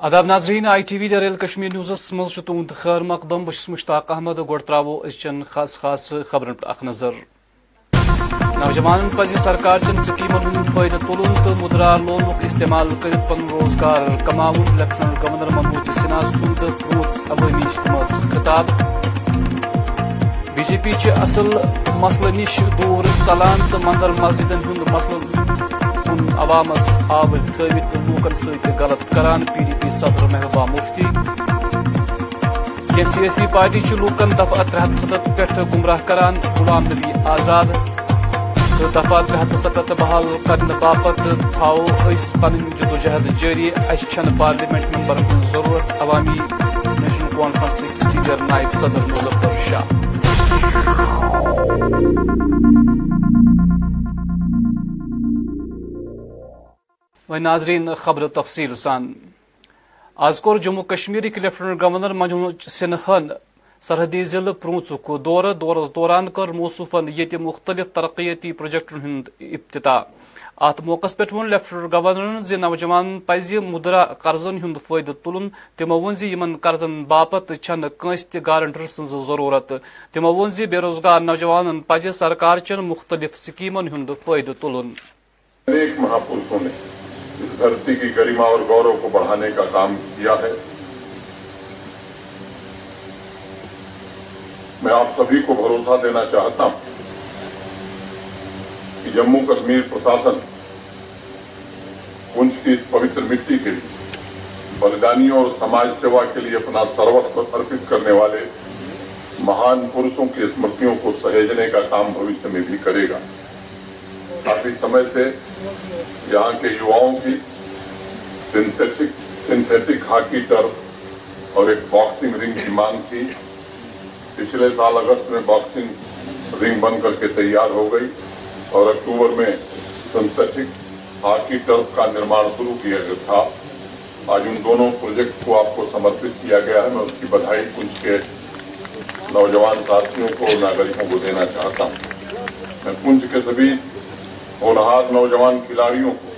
اداب ناظرین، I T V دریل Kashmir نیوزس مز تہد خیر مقدم بس مشتاق احمد گۄڈ ترٛاوو أزچٮ۪ن خاص خاص خبرن پٮ۪ٹھ اکھ نظر۔ نوجوانن پزِ سرکار چین سکیمن ہند فائدہ تلن تو مدرا لونک استعمال کرت پن روزگار، کماون لیفٹنٹ گورنر منوج سنہا سند پروژ عوٲمی اجتماع خطاب۔ بی جے پی اصل مسلہٕ نش دور ژلان تو مندر مسجدن ہند مسلہٕ کن عوامس آور تھوت لوکن ست غلط کران پی ڈی پی صدر محبوبہ مفتی کی سیاسی پارٹی لوکن دفعہ ترے ہتھ ستھ پہ گمراہ کران غلام نبی آزاد تو دفعہ ترے ہتھ ستھ بحال کرنے باپت تھو اس پن جدوجہد جاری اس پارلیمنٹ ممبر ہن ضرورت عوامی نیشنل کانفرنس سینئر نائب صدر مظفر شاہ و ناظرین، خبر تفصیل سان آز کور جموں کشمیر لیفٹنٹ گورنر منوج سنہن سرحدی ضلع پرونچک دورہ دورس دوران کر موصوفن یہ مختلف ترقیتی پروجیکٹن ہند افتتاح ات موقع پہ ون لیفٹنٹ گورنر زی نوجوان پز مدرا قرضن ہند فائدہ تلن تمو ون زی یمن قرضن باپت چھن کنس تہ گارنٹر سن ضرورت۔ تمو ون زی بے روزگار نوجوان پز سرکار چن مختلف سکیمن ہند فائدہ تلن۔ اس دھرتی کی گریما اور گورو کو بڑھانے کا کام کیا ہے۔ میں آپ سبھی کو بھروسہ دینا چاہتا ہوں کہ جموں کشمیر پرشاسن پنچ کی اس پوتر مٹی کے لیے، بلدانیوں اور سماج سیوا کے لیے اپنا سروس ارپت کرنے والے مہان پورشوں کی اسمرتیوں کو سہیجنے کا کام بھوشیہ میں بھی کرے گا۔ کافی سمے سے یہاں کے یواؤں کی سنتھیٹک ہاکی ٹرف اور ایک باکسنگ رنگ کی مانگ تھی پچھلے سال اگست میں باکسنگ رنگ بن کر کے تیار ہو گئی اور اکتوبر میں سنتھیٹک ہاکی ٹرف کا نرمان شروع کیا گیا تھا۔ آج ان دونوں پروجیکٹ کو آپ کو سمرپت کیا گیا ہے۔ میں اس کی بدھائی پنچ کے نوجوان ساتھیوں کو ناگرکوں کو دینا چاہتا ہوں۔ میں پنچ کے سبھی ہونہار نوجوان کھلاڑیوں کو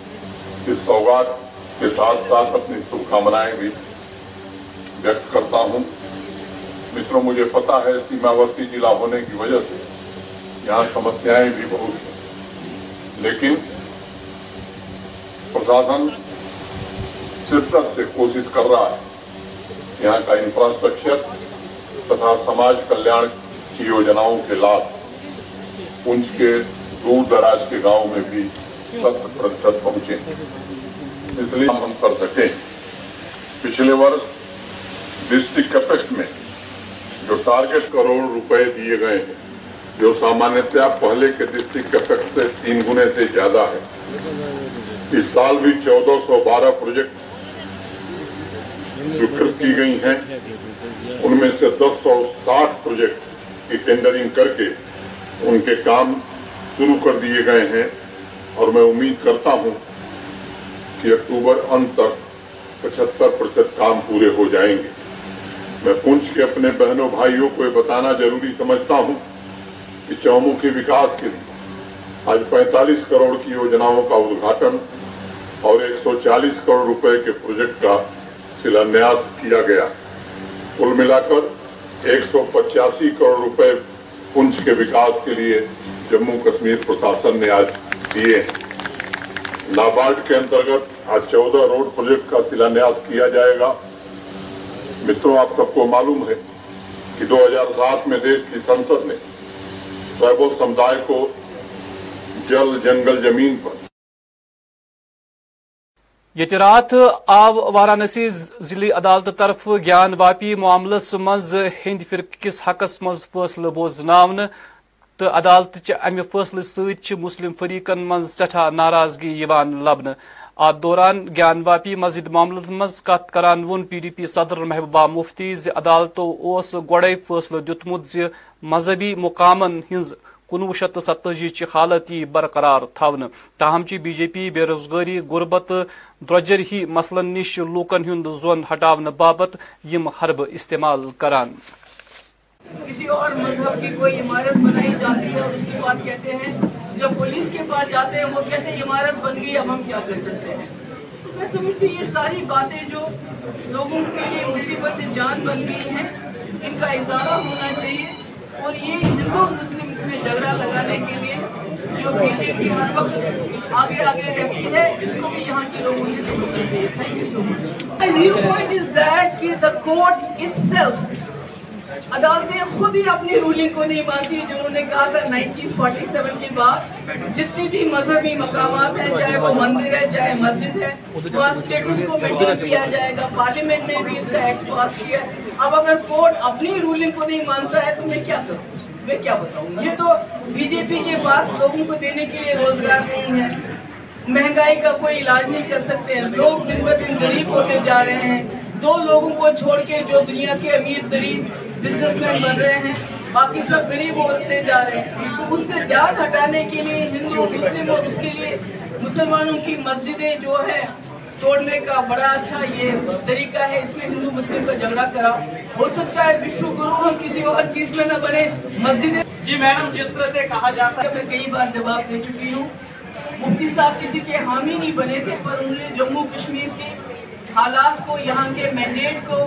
اس سوگات کے ساتھ ساتھ اپنی شبھ کامنائیں بھی ویکت کرتا ہوں۔ متروں مجھے پتا ہے سیماورتی ضلع ہونے کی وجہ سے یہاں سمسیاں بھی بہت ہیں۔ لیکن پرشاسن شدت سے کوشش کر رہا ہے۔ یہاں کا انفراسٹرکچر تથا سماج کلیان کی یوجناؤں کے لابھ پنچ کے دور دراز کے گاؤں میں بھی ست پرتشت پہنچے۔ اس لیے ہم کر سکیں پچھلے ورس ڈسٹرکٹ کیپیکس میں جو ٹارگٹ کروڑ روپے دیے گئے ہیں، جو سامانیہ پہلے کے ڈسٹرکٹ کیپیکس سے تین گنے سے زیادہ ہے۔ اس سال بھی چودہ سو بارہ پروجیکٹ سویکرت کی گئی ہیں، ان میں سے دس سو ساٹھ پروجیکٹ کی ٹینڈرنگ کر کے ان کے کام شروع کر دیے گئے ہیں اور میں امید کرتا ہوں کہ اکتوبر ان تک پچہتر پرسنٹ کام پورے ہو جائیں گے۔ میں پنچ کے اپنے بہنوں بھائیوں کو یہ بتانا ضروری سمجھتا ہوں کہ چومکھی وکاس کے لیے آج پینتالیس کروڑ کی یوجناؤں کا ادھاٹن اور ایک سو چالیس کروڑ روپے کے پروجیکٹ کا شلانیاس کیا گیا۔ کل ملا کر ایک سو پچاسی کروڑ روپے پنچ کے وکاس کے لیے جموں کشمیر پرشاسن نے آج دیے۔ نابارڈ کے انترگت آج چودہ روڈ پروجیکٹ کا شلانیاس کیا جائے گا۔ متروں آپ سب کو معلوم ہے کہ دو ہزار سات میں دیش کی سنسد نے ٹرائبل سمدائے کو جل جنگل زمین پر یہ رات آو وارانسی ضلع عدالت طرف گیان واپی معاملس مز ہند فرق کس حقس مز فیصلہ بوزن تو عدالت چہ امہ فیصلہ ست مسلم فریقن من سٹھا ناراضگی لبنہ۔ ات دوران گیان واپی مسجد معاملت مز کت کران ون پی ڈی پی صدر محبوبہ مفتی زی عدالتو اس گوڑے فیصلہ دیتمت زی مذہبی مقامن ہنز کنو شیٚتھ ستجی چی چہِ حالت یی برقرار تھاونہٕ تاہم چی بی جے پی بے روزگٲری غُربت درجر ہی مسلن نِش لوکن ہند زون ہٹاونہٕ بابت یم حرب استعمال کران کسی اور مذہب کی کوئی عمارت بنائی جاتی ہے اور اس کے بعد کہتے ہیں جب پولیس کے پاس جاتے ہیں وہ کہتے ہیں عمارت بن گئی اب ہم کیا کر سکتے ہیں تو میں سمجھتی ہوں یہ ساری باتیں جو لوگوں کے لیے مصیبت جان بن گئی ہیں ان کا اظہارہ ہونا چاہیے اور یہ ہندو مسلم میں جگڑا لگانے کے لیے جو بی جے پی ہر وقت آگے آگے رہتی ہے، اس کو بھی یہاں کے لوگوں نے سمجھنا پوائنٹ از دیٹ کہ دا کورٹ اٹسیلف عدالتیں خود ہی اپنی رولنگ کو نہیں مانتی جنہوں نے کہا تھا نائنٹین فورٹی سیون کے بعد جتنی بھی مذہبی مقامات ہیں، چاہے وہ مندر ہے، چاہے مسجد ہے، وہاں اسٹیٹس کو مینٹین کیا جائے گا۔ پارلیمنٹ نے بھی اس کا ایکٹ پاس کیا اب اگر کورٹ اپنی رولنگ کو نہیں مانتا ہے، تو میں کیا کروں؟ میں کیا بتاؤں؟ یہ تو بی جے پی کے پاس لوگوں کو دینے کے لیے روزگار نہیں ہے۔ مہنگائی کا کوئی علاج نہیں کر سکتے۔ ہیں لوگ دن بہ دن غریب ہوتے جا رہے ہیں۔ دو لوگوں کو چھوڑ کے جو دنیا کے امیر ترین بزنس مین بن رہے ہیں، باقی سب غریب ہوتے جا رہے ہیں۔ تو اس سے جاگ ہٹانے کے لیے ہندو، مسلم اور اس کے لیے مسلمانوں کی مسجدیں جو ہیں توڑنے کا بڑا اچھا یہ طریقہ ہے اس میں ہندو مسلم کا جھگڑا کرا ہو سکتا ہے وشو گرو ہم کسی اور چیز میں نہ بنے۔ مسجد جی میڈم جس طرح سے کہا جاتا ہے۔ میں کئی بار جواب دے چکی ہوں۔ مفتی صاحب کسی کے حامی نہیں بنے تھے پر انہوں نے جموں کشمیر کے حالات کو یہاں کے مینڈیٹ کو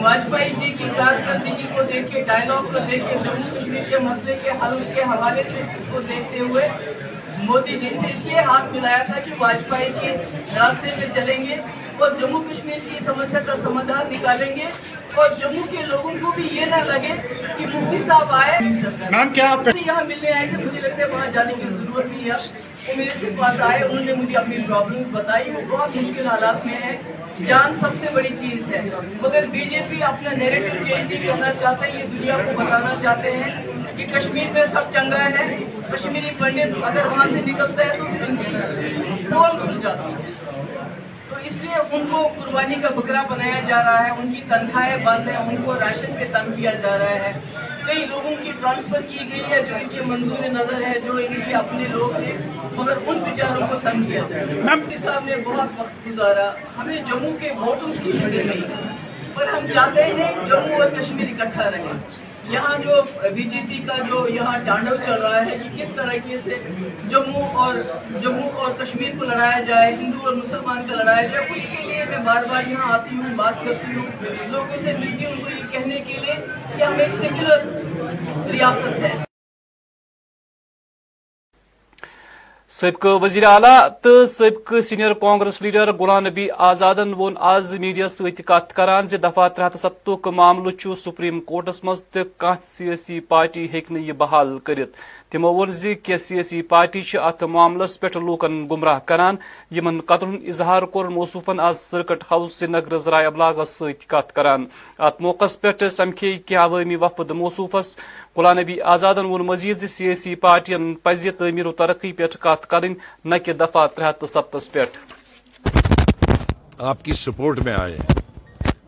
واجپئی جی کی کارکردگی کو دیکھے کے ڈائلاگ کو دیکھے جموں کشمیر کے مسئلے کے حل کے حوالے سے کو دیکھتے ہوئے مودی جی سے اس لیے ہاتھ ملایا تھا کہ واجپئی کے راستے پہ چلیں گے اور جموں کشمیر کی سمسیا کا سمادھان نکالیں گے اور جموں کے لوگوں کو بھی یہ نہ لگے کہ مفتی صاحب آئے۔ نام کیا آپ یہاں ملنے آئے تھے مجھے لگتا ہے وہاں جانے کی ضرورت نہیں ہے۔ وہ میرے سے پاس آئے انہوں نے مجھے اپنی پرابلم بتائی۔ وہ بہت مشکل حالات میں ہیں۔ جان سب سے بڑی چیز ہے۔ مگر بی جے پی اپنا نیریٹو چینج نہیں کرنا چاہتا ہے یہ دنیا کو بتانا چاہتے ہیں کہ کشمیر میں سب چنگا ہے۔ کشمیری پنڈت اگر وہاں سے نکلتا ہے تو ان کی پول کھل جاتی ہے۔ تو اس لیے ان کو قربانی کا بکرا بنایا جا رہا ہے ان کی تنخواہیں بند ہیں ان کو راشن پہ تنگ کیا جا رہا ہے۔ کئی لوگوں کی ٹرانسفر کی گئی ہے جو ان کے منظور نظر ہے جو ان کے اپنے لوگ ہیں مگر ان بیچاروں کو تنگ کیا جا رہا ہے۔ صاحب نے بہت وقت گزارا ہمیں جموں کے ووٹوں کی فکر نہیں پر ہم چاہتے ہیں جموں اور کشمیر اکٹھا رہے۔ یہاں جو بی جے پی کا جو یہاں ڈانڈل چل رہا ہے کہ کس طرح سے جموں اور جموں اور کشمیر کو لڑایا جائے، ہندو اور مسلمان کا لڑایا جائے، اس کے لیے میں بار بار یہاں آتی ہوں، بات کرتی ہوں، لوگوں سے ملتی ہوں، ان کو یہ کہنے کے لیے کہ ہم ایک سیکولر ریاست ہے۔ سبقہ وزیر اعلیٰ تو سبقہ سینئر کانگریس لیڈر غلام نبی آزادن وون آز میڈیا ست کت کران دفعہ ترٛےٚ ہَتھ ستُک معاملہ چھ سپریم کورٹس مز تو کھانا سیاسی پارٹی ہیٚکہِ نہٕ بحال کرت تمو وون زی سیاسی پارٹی ات اتھ معاملس پہ لوکن گمراہ کران۔ یِمن قتل ہند اظہار کور موصوفن آز سرکٹ ہاؤس سری نگر ذرائع ابلاغس ست کت کر ات موقع پہ سمکھے کی عوامی وفد موصوفس۔ غلام نبی آزادن وون مزید زی سیاسی پارٹین پزی تعمیر و ترقی پہ کت کریں، نہ کہ دفعہ ترے ہتھ ستس پہ آپ کی سپورٹ میں آئے ہیں۔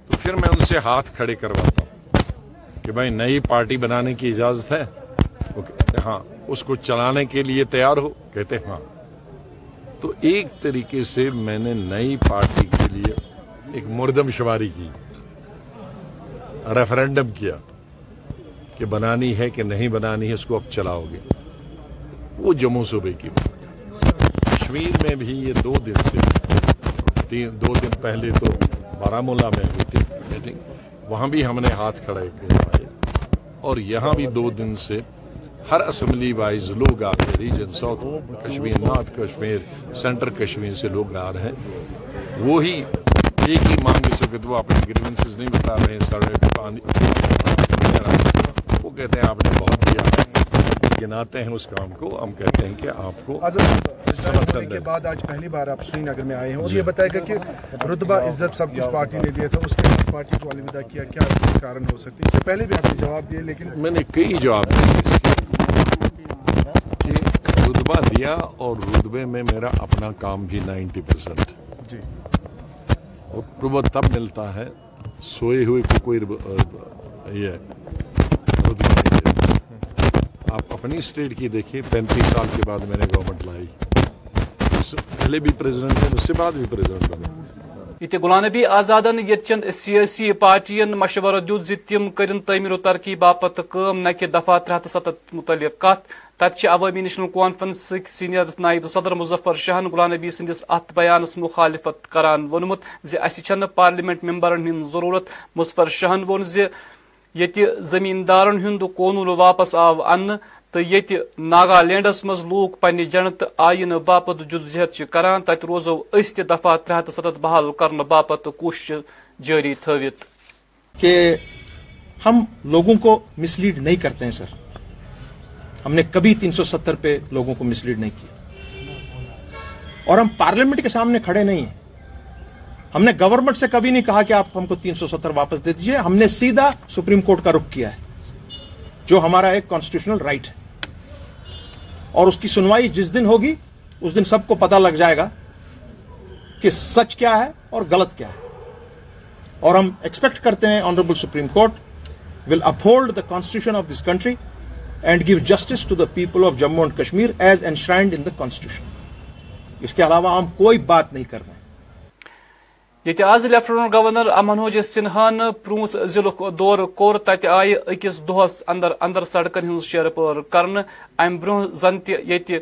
تو پھر میں ان سے ہاتھ کھڑے کرواتا ہوں کہ بھائی، نئی پارٹی بنانے کی اجازت ہے؟ وہ کہتے ہاں اس کو چلانے کے لیے تیار ہو۔ کہتے ہاں۔ تو ایک طریقے سے میں نے نئی پارٹی کے لیے ایک مردم شماری کی ریفرینڈم کیا کہ بنانی ہے کہ نہیں بنانی ہے، اس کو اب چلاؤ گے۔ وہ جموں صوبے کی۔ بات کشمیر میں بھی یہ دو دن سے تین دو دن پہلے تو بارامولہ میں ہوئی تھی میٹنگ وہاں بھی ہم نے ہاتھ کھڑے کروائے اور یہاں بھی دو دن سے ہر اسمبلی وائز لوگ آ رہے region south Kashmir north Kashmir centre Kashmir سے لوگ آ رہے ہیں۔ وہی ایک ہی مانگ اس وقت وہ اپنے گریونسز نہیں بتا رہے ہیں سڑے پانی وہ کہتے ہیں آپ نے بہت کیا گناتے ہیں اس کام کو، ہم کہتے ہیں کہ آپ کو ہونے کے بعد آج پہلی بار آپ سری نگر میں آئے ہیں اور یہ جی۔ بتائے گا کہ رتبہ عزت سب کچھ پارٹی نے دیا تھا اس کے بعد پارٹی کو الوداع کیا کیا کارن ہو سکتے؟ اس سے پہلے بھی آپ نے جواب دیا لیکن میں نے کئی جواب دیے۔ رتبہ دیا اور رتبے میں میرا اپنا کام بھی نائنٹی پرسنٹ۔ جی۔ اور رتبہ تب ملتا ہے سوئے ہوئے کو کوئی یہ آپ اپنی اسٹیٹ کی دیکھیے پینتیس سال کے بعد میں نے گورنمنٹ لائی۔ یہ غلام نبی آزادن یتچن سیاسی پارٹین مشورہ دیت زِ تم کرن تعمیر و ترقی باپت کام نہ کہ دفعہ ترے ہتھ ستھ متعلق کت تت عوامی نیشنل کانفرنس سینئر نائب صدر مظفر شاہن غلام نبی سندس ات بیانس مخالفت کران وونمت زِ اسہ چھنہ پارلیمنٹ ممبرن ہند ضرورت۔ مظفر شاہن وون زِ یتہِ زمیندارن ہند قونون واپس آو ان تو یہ ناگالینڈس مز لوک پنہ جنت آئین باپت جدوجہد کران تت روزو اس تہ دفعہ ترے ہتھ ستھ بحال کرنے باپت کوشش جاری تھوت کہ ہم لوگوں کو مس لیڈ نہیں کرتے ہیں سر۔ ہم نے کبھی تین سو ستر پہ لوگوں کو مس لیڈ نہیں کیا۔ اور ہم پارلیمنٹ کے سامنے کھڑے نہیں ہیں۔ ہم نے گورنمنٹ سے کبھی نہیں کہا کہ آپ ہم کو تین سو ستر واپس دے دیجیے ہم نے سیدھا سپریم کورٹ کا رخ کیا ہے۔ جو ہمارا ایک کانسٹیٹیوشنل رائٹ ہے۔ اور اس کی سنوائی جس دن ہوگی، اس دن سب کو پتا لگ جائے گا کہ سچ کیا ہے اور غلط کیا ہے۔ اور ہم ایکسپیکٹ کرتے ہیں honourable supreme court will uphold the constitution of this country and give justice to the people of Jammu and Kashmir as enshrined in the constitution اس کے علاوہ ہم کوئی بات نہیں کر رہے۔ ہیں یہ as lieutenant governor Manoj Sinha prawns ضلع دور کور تت آئی اکس دہس اندر اندر سڑکن ہز شیر پور کرنے ام برہ زن تہ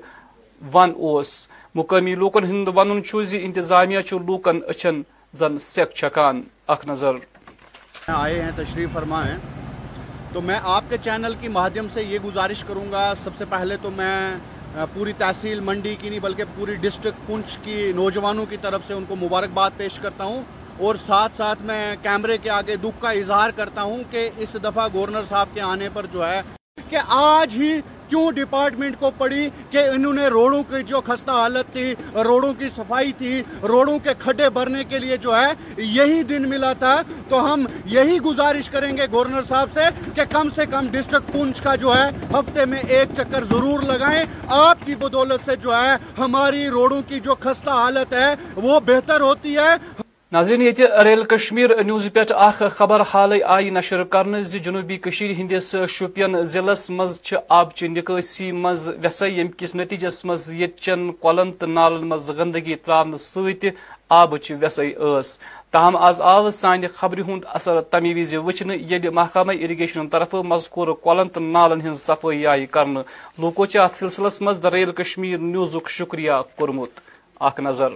ون اوس۔ مقامی لوکن ہند ون زی انتظامیہ لوکن اچھن زن سیک چھکان۔ اخ نظر۔ آئے ہیں، تشریف فرما ہیں۔ تو میں آپ کے چینل کی مادھیم سے یہ گزارش کروں گا۔ سب سے پہلے تو میں پوری تحصیل منڈی کی نہیں، بلکہ پوری ڈسٹرکٹ پنچ کی نوجوانوں کی طرف سے ان کو مبارکباد پیش کرتا ہوں۔ اور ساتھ ساتھ میں کیمرے کے آگے دکھ کا اظہار کرتا ہوں کہ اس دفعہ گورنر صاحب کے آنے پر جو ہے کہ آج ہی کیوں ڈپارٹمنٹ کو پڑی کہ انہوں نے روڈوں کی جو خستہ حالت تھی روڈوں کی صفائی تھی روڈوں کے کھڈے بھرنے کے لیے جو ہے، یہی دن ملا تھا۔ تو ہم یہی گزارش کریں گے گورنر صاحب سے کہ کم سے کم ڈسٹرکٹ پونچھ کا جو ہے، ہفتے میں ایک چکر ضرور لگائیں۔ آپ کی بدولت سے جو ہے، ہماری روڈوں کی جو خستہ حالت ہے، وہ بہتر ہوتی ہے۔ ناظرین، یہ ریل کشمیر نیوز پہ اخ خبر حال آئی نشر کرنے جنوبی ہندس شوپین ضلع مز آبچہ نکاسی مز ویسے یم کس نتیجس مز یتچن کولن تو نالن مز گندگی تراؤن ست آبچ ویسے اس تاہم آز آو سانہ خبر ہند اثر تمی وز وچن یل محکمہ اریگیشن طرف مذکور کولن تو نالن ہز صفائی آئی کرنے لوکو ات سلسلس مز دا ریل کشمیر نیوزک شکریہ کورمت۔ اخ نظر۔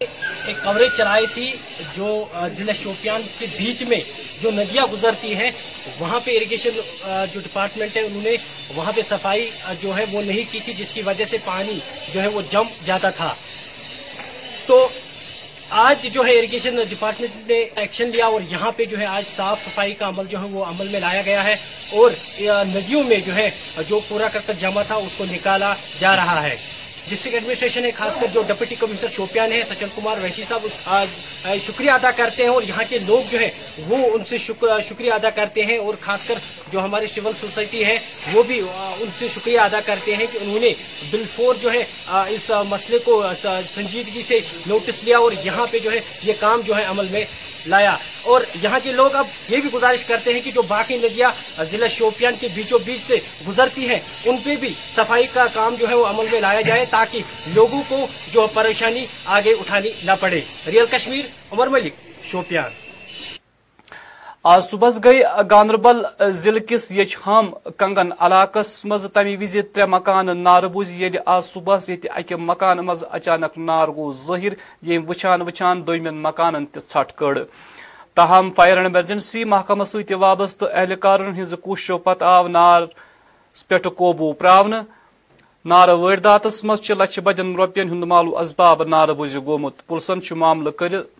ایک کوریج چلائی تھی جو ضلع شوپیان کے بیچ میں جو ندیاں گزرتی ہیں، وہاں پہ اریگیشن جو ڈپارٹمنٹ ہے، انہوں نے وہاں پہ صفائی جو ہے، وہ نہیں کی تھی، جس کی وجہ سے پانی جو ہے، وہ جم جاتا تھا۔ تو آج جو ہے اریگیشن ڈپارٹمنٹ نے ایکشن لیا اور یہاں پہ جو ہے، آج صاف صفائی کا عمل جو ہے، وہ عمل میں لایا گیا ہے اور ندیوں میں جو ہے، جو پورا کر جمع تھا، اس کو نکالا جا رہا ہے۔ ڈسٹرکٹ ایڈمنسٹریشن ہے، خاص کر جو ڈپٹی کمشنر شوپیان ہے سچن کمار، ویشی صاحب، اس شکریہ ادا کرتے ہیں اور یہاں کے لوگ جو ہے وہ ان سے شکریہ ادا کرتے ہیں اور خاص کر جو ہماری سول سوسائٹی ہے، وہ بھی ان سے شکریہ ادا کرتے ہیں کہ انہوں نے بل فور جو ہے اس مسئلے کو سنجیدگی سے نوٹس لیا اور یہاں پہ جو ہے، یہ کام جو ہے عمل میں لایا۔ اور یہاں کے لوگ اب یہ بھی گزارش کرتے ہیں کہ جو باقی ندیاں ضلع شوپیان کے بیچوں بیچ سے گزرتی ہیں، ان پہ بھی صفائی کا کام جو ہے وہ عمل میں لایا جائے تاکہ لوگوں کو جو پریشانی آگے اٹھانی نہ پڑے۔ ریئل کشمیر، عمر ملک، شوپیان۔ آج صبح گئی گاندربل ضلع کس یچہام کنگن علاقہ مز تمہ وز ترے مکان نار بوز یل یعنی آج صبح یہ اکہ مکان مز اچانک نار گو ظاہر یم وچان وچان دومین مکانن تہ ژھٹ کڑ۔ تاہم فائر اینڈ ایمرجنسی محکمہ ست وابستہ اہلکارن ہز کوششو پتہ آو نار پہ قوبو پراون نار ورداتس مز لچھ بدین روپین ہند مالو اسباب نار بوز گومت۔ پلسن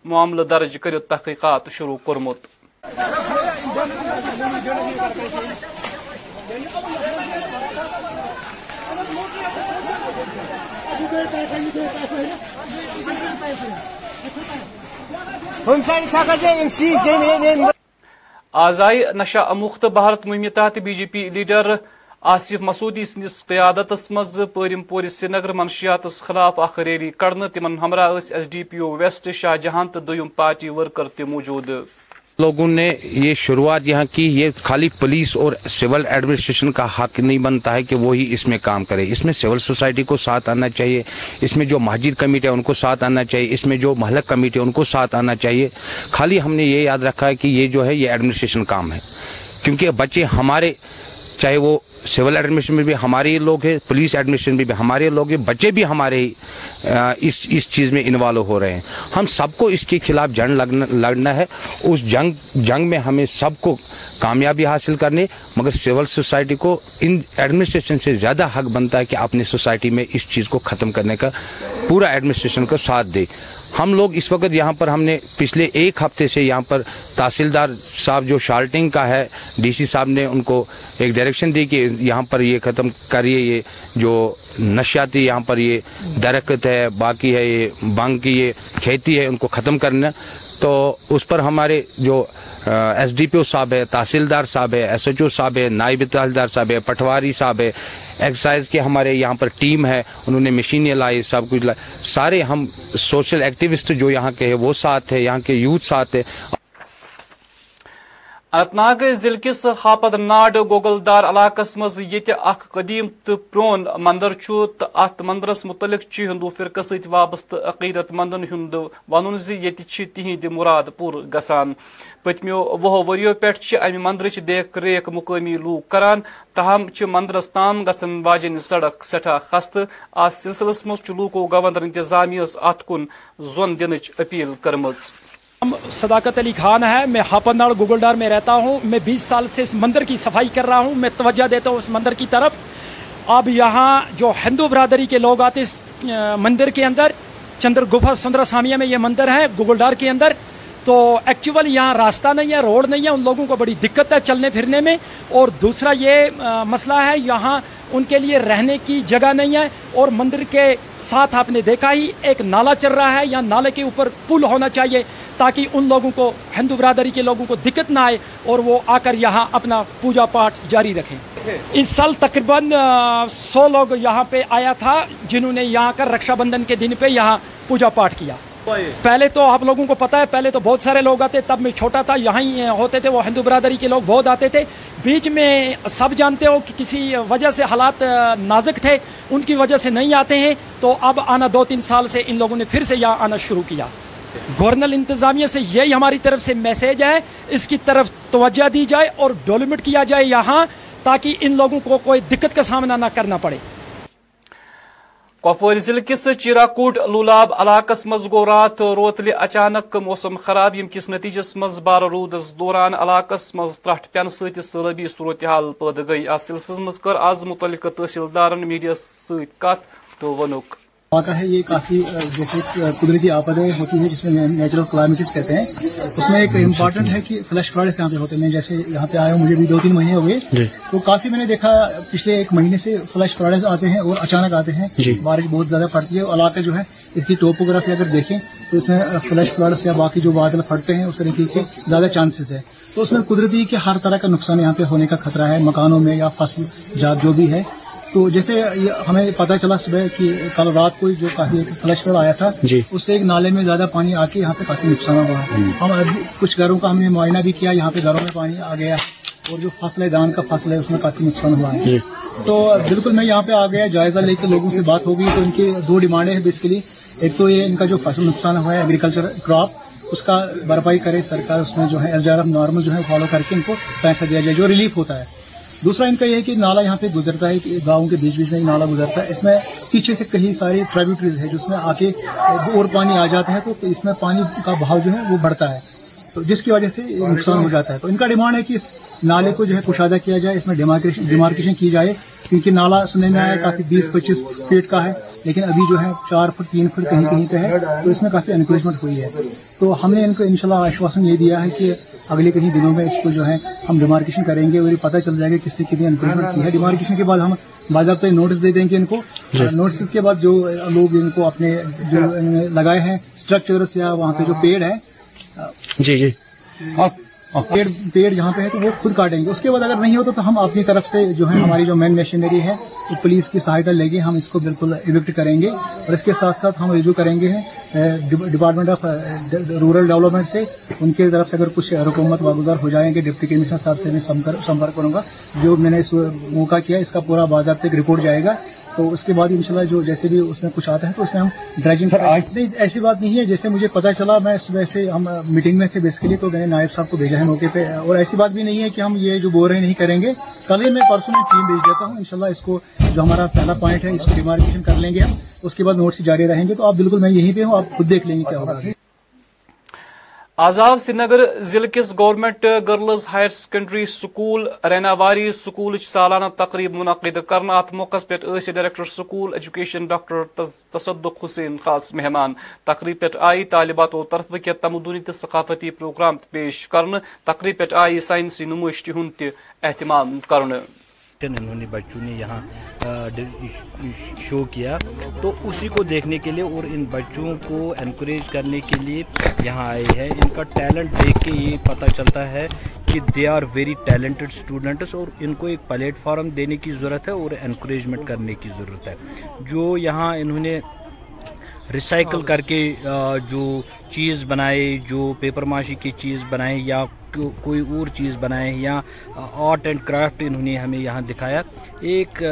معاملہ درج کر تحقیقات شروع کورمت۔ آز نشہ مخت بھارت مہم تحت B J P leader Asif Masoodi سندس قیادت مز پورم پور سری نگر منشیات خلاف اخ ریلی کڑنے تمن ہمراہ S D P O west Shah Jahan تو دویم پارٹی ورکر تہ موجود۔ لوگوں نے یہ شروعات یہاں کی، یہ خالی پولیس اور سول ایڈمنسٹریشن کا حق نہیں بنتا ہے کہ وہی اس میں کام کرے۔ اس میں سول سوسائٹی کو ساتھ آنا چاہیے، اس میں جو مسجد کمیٹی ہے ان کو ساتھ آنا چاہیے، اس میں جو محلق کمیٹی ہے ان کو ساتھ آنا چاہیے۔ خالی ہم نے یہ یاد رکھا ہے کہ یہ جو ہے، یہ ایڈمنسٹریشن کام ہے۔ کیونکہ بچے ہمارے، چاہے وہ سول ایڈمیشن میں بھی ہمارے لوگ ہیں پولیس ایڈمیشن میں بھی ہمارے لوگ ہیں، بچے بھی ہمارے اس اس چیز میں انوالو ہو رہے ہیں۔ ہم سب کو اس کے خلاف جنگ لگنا، لڑنا ہے۔ اس جنگ جنگ میں ہمیں سب کو کامیابی حاصل کرنی، مگر سول سوسائٹی کو ان ایڈمنسٹریشن سے زیادہ حق بنتا ہے کہ اپنی سوسائٹی میں اس چیز کو ختم کرنے کا، پورا ایڈمنسٹریشن کا ساتھ دے۔ ہم لوگ اس وقت یہاں پر ہم نے پچھلے ایک ہفتے سے یہاں پر تحصیلدار صاحب جو شالٹنگ کا ہے، ڈی سی صاحب نے ان کو ایک ڈائریکشن دی کہ یہاں پر یہ ختم کریے، یہ جو نشیاتی یہاں پر یہ درخت ہے، باقی ہے، یہ بانگ کی یہ کھیتی ہے، ان کو ختم کرنا۔ تو اس پر ہمارے جو ایس ڈی پی او صاحب ہے، تحصیلدار صاحب ہے، ایس ایچ او صاحب ہے، نائب تحصیلدار صاحب ہے پٹواری صاحب ہے، ایکسائز کے ہمارے یہاں پر ٹیم ہے، انہوں نے مشینیں لائی، سب کچھ لائے سارے ہم سوشل ایکٹیوسٹ جو یہاں کے ہیں، وہ ساتھ ہے یہاں کے یوتھ ساتھ ہے اننت ضلع کس ہاپت ناڈ گوگلدار علاقس مز یہ اخ قدیم تو پرون مندر چھ تو ات مندرس متعلق چھ ہندو فرقہ ست وابستہ عقیدت مندن ہند ون زی تہند مراد پور گسان پتمو وہو وریو پہ امہ مندرچ دیکھ ریکھ مقامی لوک کران تاہم چھ مندرس تام گھن واجن سڑک سٹھا خستہ ات سلسلس مز لوکو گورنر انتظامیہ ات کن زون دنچ اپیل کرمز صداقت علی خان ہے میں ہاپناڑ، گوگلڈار میں رہتا ہوں، میں بیس سال سے اس مندر کی صفائی کر رہا ہوں، میں توجہ دیتا ہوں اس مندر کی طرف۔ اب یہاں جو ہندو برادری کے لوگ آتے اس مندر کے اندر، چندر گفا سندر سامیہ میں یہ مندر ہے، گوگلڈار کے اندر۔ تو ایکچول یہاں راستہ نہیں ہے، روڈ نہیں ہے، ان لوگوں کو بڑی دقت ہے چلنے پھرنے میں۔ اور دوسرا یہ مسئلہ ہے، یہاں ان کے لیے رہنے کی جگہ نہیں ہے اور مندر کے ساتھ آپ نے دیکھا ہی ایک نالا چل رہا ہے یا نالے کے اوپر پل ہونا چاہیے تاکہ ان لوگوں کو ہندو برادری کے لوگوں کو دقت نہ آئے اور وہ آ کر یہاں اپنا پوجا پاٹ جاری رکھیں۔ اس سال تقریباً سو لوگ یہاں پہ آیا تھا جنہوں نے یہاں کر رکشا بندھن کے دن پہ یہاں پوجا پاٹ کیا۔ پہلے تو آپ لوگوں کو پتا ہے، پہلے تو بہت سارے لوگ آتے، تب میں چھوٹا تھا، یہاں ہی ہوتے تھے، وہ ہندو برادری کے لوگ بہت آتے تھے۔ بیچ میں سب جانتے ہو کہ کسی وجہ سے حالات نازک تھے، ان کی وجہ سے نہیں آتے ہیں۔ تو اب آنا دو تین سال سے ان لوگوں نے پھر سے یہاں آنا شروع کیا۔ گورنل انتظامیہ سے یہی ہماری طرف سے میسیج ہے، اس کی طرف توجہ دی جائے اور ڈیولپمنٹ کیا جائے یہاں، تاکہ ان لوگوں کو کوئی دقت کا سامنا نہ کرنا پڑے۔ کپوور ضلع کس چیراکوٹ لولاب علاقس مز گو رات روتل اچانک موسم خراب یم کس نتیجس مز بار رودس دوران علاقس مز ترٹ پین ست سلبی صورتحال پید گئی ات سلسلس مز کر آز متعلقہ تحصیلدارن میڈیا ست کت تو ونک واقع ہے یہ کافی جیسے قدرتی آپدیں ہوتی ہیں جس میں نیچرل کلائمیٹس کہتے ہیں۔ اس میں ایک امپارٹنٹ ہے کہ فلش فلڈس یہاں پہ ہوتے ہیں۔ جیسے یہاں پہ آیا ہوں مجھے بھی دو تین مہینے ہو گئے۔ تو کافی میں نے دیکھا پچھلے ایک مہینے سے فلش فلڈس آتے ہیں اور اچانک آتے ہیں۔ بارش بہت زیادہ پڑتی ہے علاقہ جو ہے اس کی ٹوپوگرافی اگر دیکھیں تو اس میں فلش فلڈس یا باقی جو بادل پھٹتے ہیں اس طریقے کے زیادہ چانسز ہے۔ تو اس میں قدرتی کہ ہر طرح کا نقصان یہاں پہ ہونے کا خطرہ ہے مکانوں میں یا فصل جات جو بھی ہے۔ تو جیسے ہمیں پتہ چلا صبح کہ کل رات کو جو کافی فلش فلڈ آیا تھا اس سے ایک نالے میں زیادہ پانی آ کے یہاں پہ کافی نقصان ہوا۔ ہم کچھ گھروں کا ہم نے معائنہ بھی کیا یہاں پہ گھروں میں پانی آ گیا اور جو فصل ہے دان کا فصل ہے اس میں کافی نقصان ہوا ہے۔ تو بالکل میں یہاں پہ آ گیا جائزہ لے کے لوگوں سے بات ہوگی تو ان کی دو ڈیمانڈیں ہیں بیسکلی ایک تو یہ ان کا جو فصل نقصان ہوا ہے ایگریکلچر کراپ اس کا بھرپائی کرے سرکار اس میں جو ہے L G R F normal جو ہے فالو کر کے ان کو پیسہ دیا جائے جو ریلیف ہوتا ہے۔ دوسرا ان کا یہ ہے کہ نالا یہاں پہ گزرتا ہے کہ گاؤں کے بیچ بیچ میں نالا گزرتا ہے۔ اس میں پیچھے سے کئی ساری ٹریبیوٹریز ہے جس میں آ کے اور پانی آ جاتا ہے تو اس میں پانی کا بہاؤ جو ہے وہ بڑھتا ہے۔ تو جس کی وجہ سے نقصان ہو جاتا ہے۔ تو ان کا ڈیمانڈ ہے کہ اس نالے کو جو ہے کشادہ کیا جائے، اس میں ڈیمارکیشن کی جائے۔ کیونکہ نالا سننے میں آیا کافی بیس پچیس فیٹ کا ہے۔ لیکن ابھی جو ہے چار فٹ تین فٹ کہیں کہیں پہ ہے تو اس میں کافی انکریجمنٹ ہوئی ہے۔ تو ہم نے ان کو انشاءاللہ آشواسن یہ دیا ہے کہ اگلے کہیں دنوں میں اس کو جو ہے ہم ڈیمارکیشن کریں گے اور یہ پتہ چل جائے گا کس نے کتنی انکریجمنٹ کی ہے۔ ڈیمارکیشن کے بعد ہم باضابطہ نوٹس دے دیں گے ان کو۔ نوٹس کے بعد جو لوگ ان کو اپنے جو لگائے ہیں اسٹرکچرس یا وہاں پہ جو پیڑ ہے۔ جی جی۔ اور پیڑ پیڑ جہاں پہ ہے تو وہ خود کاٹیں گے۔ اس کے بعد اگر نہیں ہوتا تو ہم اپنی طرف سے جو ہے ہماری جو مین مشینری ہے وہ پولیس کی سہایتا لے گی ہم اس کو بالکل ایوکٹ کریں گے۔ اور اس کے ساتھ ساتھ ہم ریویو کریں گے ڈپارٹمنٹ آف رورل ڈیولپمنٹ سے ان کی طرف سے اگر کچھ حکومت واگزار ہو جائیں گے ڈپٹی کمشنر صاحب سے میں سمپرک کروں گا۔ جو میں نے اس موقع کیا اس کا پورا بازار تک رپورٹ جائے گا۔ تو اس کے بعد انشاءاللہ جو جیسے بھی اس میں کچھ آتا ہے تو اس میں ہم ڈریجنگ سر آج ایسی بات نہیں ہے۔ جیسے مجھے پتا چلا میں صبح سے ہم میٹنگ میں تھے بیسکلی تو میں نے نائب صاحب کو بھیجا ہیں موقع پہ اور ایسی بات بھی نہیں ہے کہ ہم یہ جو بول رہے ہیں نہیں کریں گے۔ کل ہی میں پرسوں میں ٹیم بھیج دیتا ہوں۔ انشاءاللہ اس کو جو ہمارا پہلا پوائنٹ ہے، اس کو ڈیمارکیشن کر لیں گے ہم۔ اس کے بعد نوٹس جاری رہیں گے۔ تو آپ بالکل میں یہیں پہ ہوں، آپ خود دیکھ لیں گے کیا ہوگا۔ آزاو آو سری نگر ضلع کس government girls higher secondary school, Rainawari school سالانہ تقریب منعقد کرنا ات موقع پہ ڈائریکٹر سکول ایجوکیشن ڈاکٹر تصدق حسین خاص مہمان۔ تقریب پہ آئی طالباتو طرف کی تمدنی تو ثقافتی پروگرام پیش کرنے تقریب پہ آئی سائنسی نمائشہ ہند اہتمام کرنے ایکٹر انہوں نے بچوں نے یہاں شو کیا تو اسی کو دیکھنے کے لیے اور ان بچوں کو انکریج کرنے کے لیے یہاں آئے ہیں ان کا ٹیلنٹ دیکھ کے یہ پتہ چلتا ہے کہ they are very talented students اور ان کو ایک پلیٹ فارم دینے کی ضرورت ہے اور انکریجمنٹ کرنے کی ضرورت ہے جو یہاں انہوں نے ریسائیکل کر کے جو چیز بنائے جو پیپر ماشی کی چیز بنائے یا کوئی اور چیز بنائیں یا آرٹ اینڈ کرافٹ انہوں نے ہمیں یہاں دکھایا۔ ایک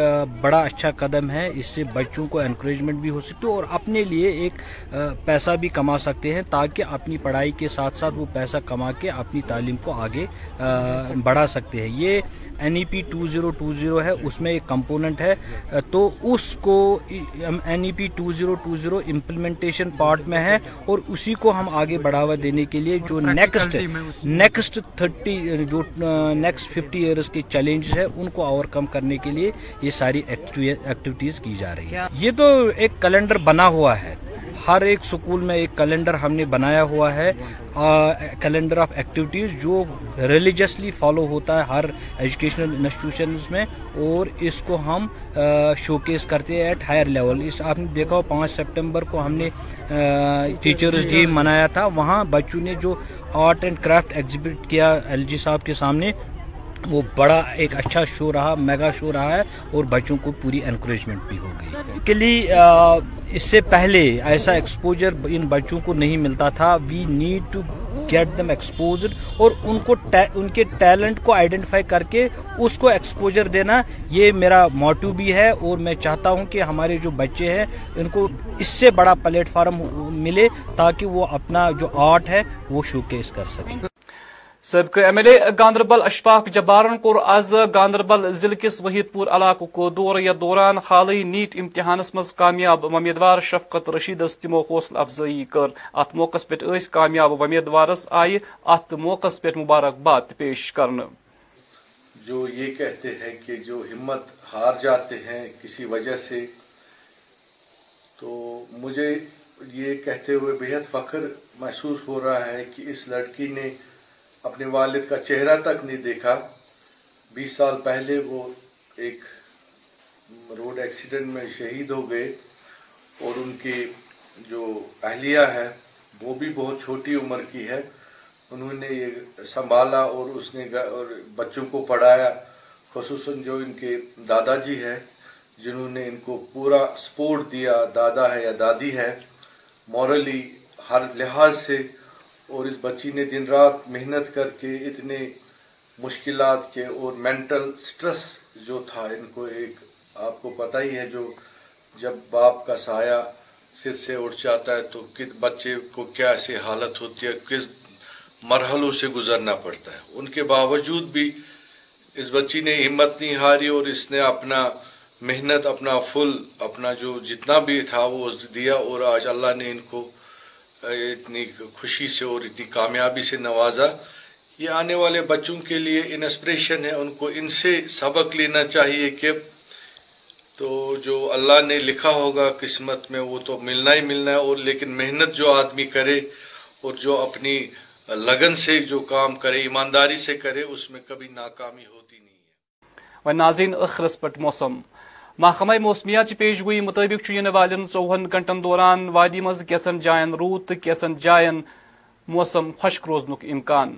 بڑا اچھا قدم ہے۔ اس سے بچوں کو انکریجمنٹ بھی ہو سکتی ہے اور اپنے لیے ایک پیسہ بھی کما سکتے ہیں تاکہ اپنی پڑھائی کے ساتھ ساتھ وہ پیسہ کما کے اپنی تعلیم کو آگے بڑھا سکتے ہیں۔ یہ N E P two zero two zero ہے اس میں ایک کمپوننٹ ہے۔ تو اس کو N E P two zero two zero implementation part میں ہے اور اسی کو ہم آگے بڑھاوا دینے کے لیے جو next next next thirty uh, جو نیکسٹ ففٹی ایئرس کے چیلنجز ہیں ان کو اوور کم کرنے کے لیے یہ ساری ایکٹیویٹیز کی جا رہی ہے یہ تو ایک کیلنڈر بنا ہوا ہے۔ ہر ایک سکول میں ایک کیلنڈر ہم نے بنایا ہوا ہے کیلنڈر آف ایکٹیویٹیز جو ریلیجسلی فالو ہوتا ہے ہر ایجوکیشنل انسٹیٹیوشنز میں، اور اس کو ہم شوکیس کرتے ہیں ایٹ ہائر لیول اس، آپ نے دیکھا ہو، پانچ سپٹمبر کو ہم نے ٹیچرز ڈے منایا تھا۔ وہاں بچوں نے جو آرٹ اینڈ کرافٹ ایگزیبٹ کیا ایل جی صاحب کے سامنے وہ بڑا ایک اچھا شو رہا، میگا شو رہا ہے اور بچوں کو پوری انکریجمنٹ بھی ہو گئی۔ کلی اس سے پہلے ایسا ایکسپوجر ان بچوں کو نہیں ملتا تھا۔ We need to get them exposed اور ان کو ان کے ٹیلنٹ کو آئیڈینٹیفائی کر کے اس کو ایکسپوجر دینا، یہ میرا موٹو بھی ہے۔ اور میں چاہتا ہوں کہ ہمارے جو بچے ہیں، ان کو اس سے بڑا پلیٹ فارم ملے تاکہ وہ اپنا جو آرٹ ہے، وہ شو کیس کر سکیں۔ سٲبقہٕ M L A Ganderbal Ashfaq جبارن کور آز گاندربل ضلع کس وحید پور علاقہ کو دور یا دوران حالی نیٹ امتحانس میں کامیاب ومیدوار شفقت رشید تمو حوصلہٕ افزائی کر۔ ات موقع پہ کامیاب ومیدوارس آئی ات موقع پہ مبارکباد پیش کرنے جو یہ کہتے ہیں کہ جو ہمت ہار جاتے ہیں کسی وجہ سے، تو مجھے یہ کہتے ہوئے بہت فخر محسوس ہو رہا ہے کہ اس لڑکی نے اپنے والد کا چہرہ تک نہیں دیکھا۔ بیس سال پہلے وہ ایک روڈ ایکسیڈنٹ میں شہید ہو گئے اور ان کی جو اہلیہ ہے، وہ بھی بہت چھوٹی عمر کی ہے۔ انہوں نے یہ سنبھالا اور اس نے اور بچوں کو پڑھایا۔ خصوصاً جو ان کے دادا جی ہیں جنہوں نے ان کو پورا سپورٹ دیا، دادا ہے یا دادی ہے، مورلی ہر لحاظ سے اور اس بچی نے دن رات محنت کر کے اتنے مشکلات کے اور مینٹل سٹرس جو تھا، ان کو ایک آپ کو پتہ ہی ہے جو جب باپ کا سایہ سر سے اٹھ جاتا ہے تو کس بچے کو کیا ایسی حالت ہوتی ہے، کس مرحلوں سے گزرنا پڑتا ہے۔ ان کے باوجود بھی اس بچی نے ہمت نہیں ہاری اور اس نے اپنا محنت، اپنا فل اپنا جو جتنا بھی تھا وہ دیا اور آج اللہ نے ان کو اتنی خوشی سے اور اتنی کامیابی سے نوازا۔ یہ آنے والے بچوں کے لیے انسپریشن ہے، ان کو ان سے سبق لینا چاہیے کہ تو جو اللہ نے لکھا ہوگا قسمت میں، وہ تو ملنا ہی ملنا ہے۔ اور لیکن محنت جو آدمی کرے اور جو اپنی لگن سے جو کام کرے، ایمانداری سے کرے، اس میں کبھی ناکامی ہوتی نہیں ہے۔ ناظرین اخرس پٹ موسم۔ محکمہ موسمیات پیش گوئی مطابق ین والن ژوہن گھنٹن دوران وادی مز کیسن جائن رود تو کیچن جائن موسم خشک روزن امکان۔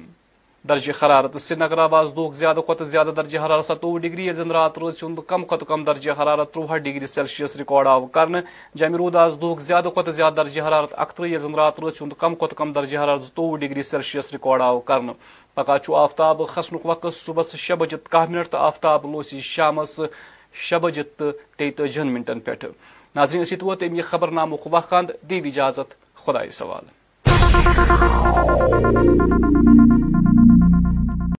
درجہ حرارت سری نگر آواز دوک زیادہ کھت زیادہ درجہ حرارت ستوہ ڈگری یل زن رات روز چند کم کھت کم درجہ حرارت تروہ ڈگری سیلسیس ریکارڈ آو۔ کر جمہ رود آز دوک زیادہ کھت زیادہ درجہ حرارت اکتر یل زن رات روز چند کم کھت کم درجہ حرارت زتوہ ڈگری سیلسیس ریکارڈ آو۔ کر پکا چو آفتاب خسنک وقت صبح شی بجے کہہ منٹ تو آفتاب لوسی شامس شے بجے تو تیتجہن منٹن پہ ناظرین، اسی ووت ام یہ خبر نامک وقت دی اجازت خدا سوال۔